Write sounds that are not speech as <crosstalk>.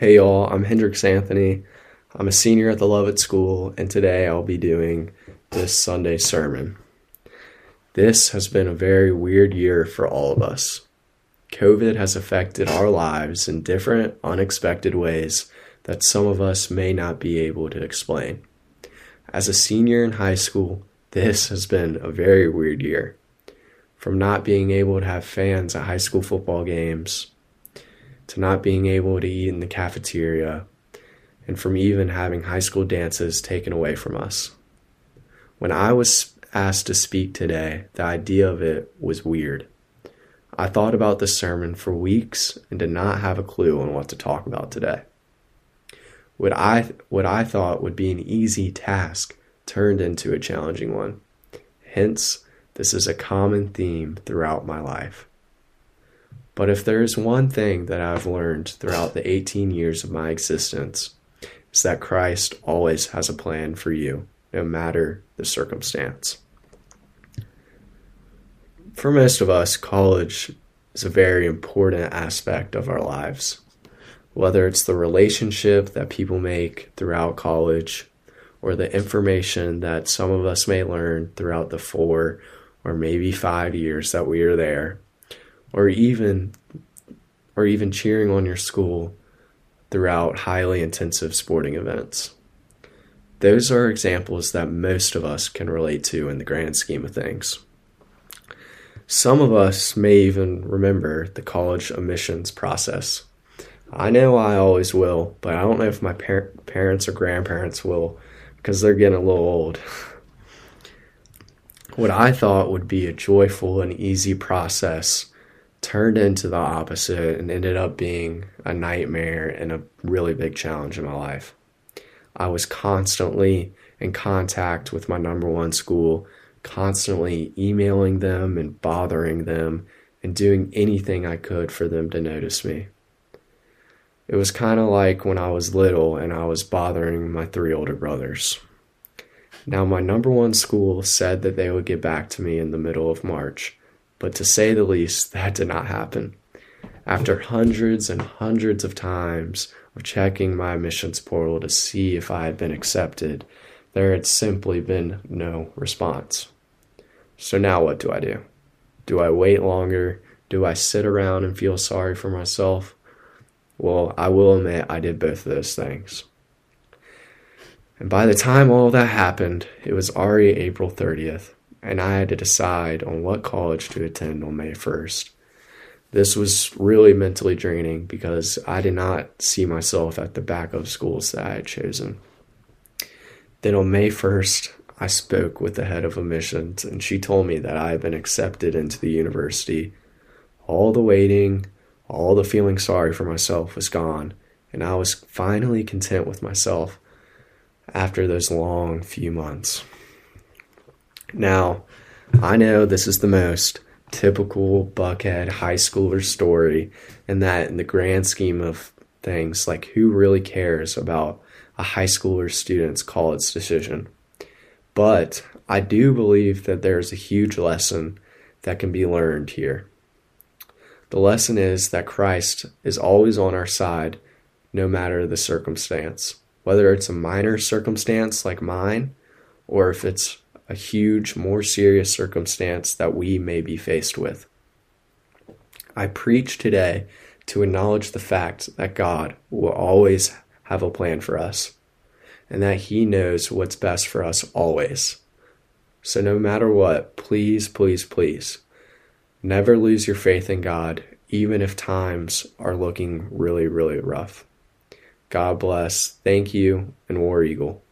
Hey y'all, I'm Hendricks Anthony. I'm a senior at the Lovett School, and today I'll be doing this Sunday sermon. This has been a very weird year for all of us. COVID has affected our lives in different, unexpected ways that some of us may not be able to explain. As a senior in high school, this has been a very weird year. From not being able to have fans at high school football games to not being able to eat in the cafeteria, and from even having high school dances taken away from us. When I was asked to speak today, the idea of it was weird. I thought about the sermon for weeks and did not have a clue on what to talk about today. What I, what I thought would be an easy task turned into a challenging one. Hence, this is a common theme throughout my life. But if there is one thing that I've learned throughout the 18 years of my existence, it's that Christ always has a plan for you, no matter the circumstance. For most of us, college is a very important aspect of our lives. Whether it's the relationship that people make throughout college, or the information that some of us may learn throughout the four or maybe five years that we are there, or even or even cheering on your school throughout highly intensive sporting events. Those are examples that most of us can relate to in the grand scheme of things. Some of us may even remember the college admissions process. I know I always will, but I don't know if my par- parents or grandparents will because they're getting a little old. <laughs> what I thought would be a joyful and easy process turned into the opposite and ended up being a nightmare and a really big challenge in my life. I was constantly in contact with my number one school, constantly emailing them and bothering them and doing anything I could for them to notice me. It was kind of like when I was little and I was bothering my three older brothers. Now, my number one school said that they would get back to me in the middle of March, but to say the least, that did not happen. After hundreds and hundreds of times of checking my admissions portal to see if I had been accepted, there had simply been no response. So now what do I do? Do I wait longer? Do I sit around and feel sorry for myself? Well, I will admit I did both of those things. And by the time all that happened, it was already April 30th, and I had to decide on what college to attend on May 1st. This was really mentally draining because I did not see myself at the back of schools that I had chosen. Then on May 1st, I spoke with the head of admissions, and she told me that I had been accepted into the university. All the waiting, all the feeling sorry for myself was gone, and I was finally content with myself after those long few months. Now, I know this is the most typical Buckhead high schooler story, and that in the grand scheme of things, like who really cares about a high schooler student's college decision? But I do believe that there's a huge lesson that can be learned here. The lesson is that Christ is always on our side, no matter the circumstance. Whether it's a minor circumstance like mine, or if it's a huge, more serious circumstance that we may be faced with. I preach today to acknowledge the fact that God will always have a plan for us and that He knows what's best for us always. So, no matter what, please, please, please, never lose your faith in God, even if times are looking really, really rough. God bless. Thank you, and War Eagle.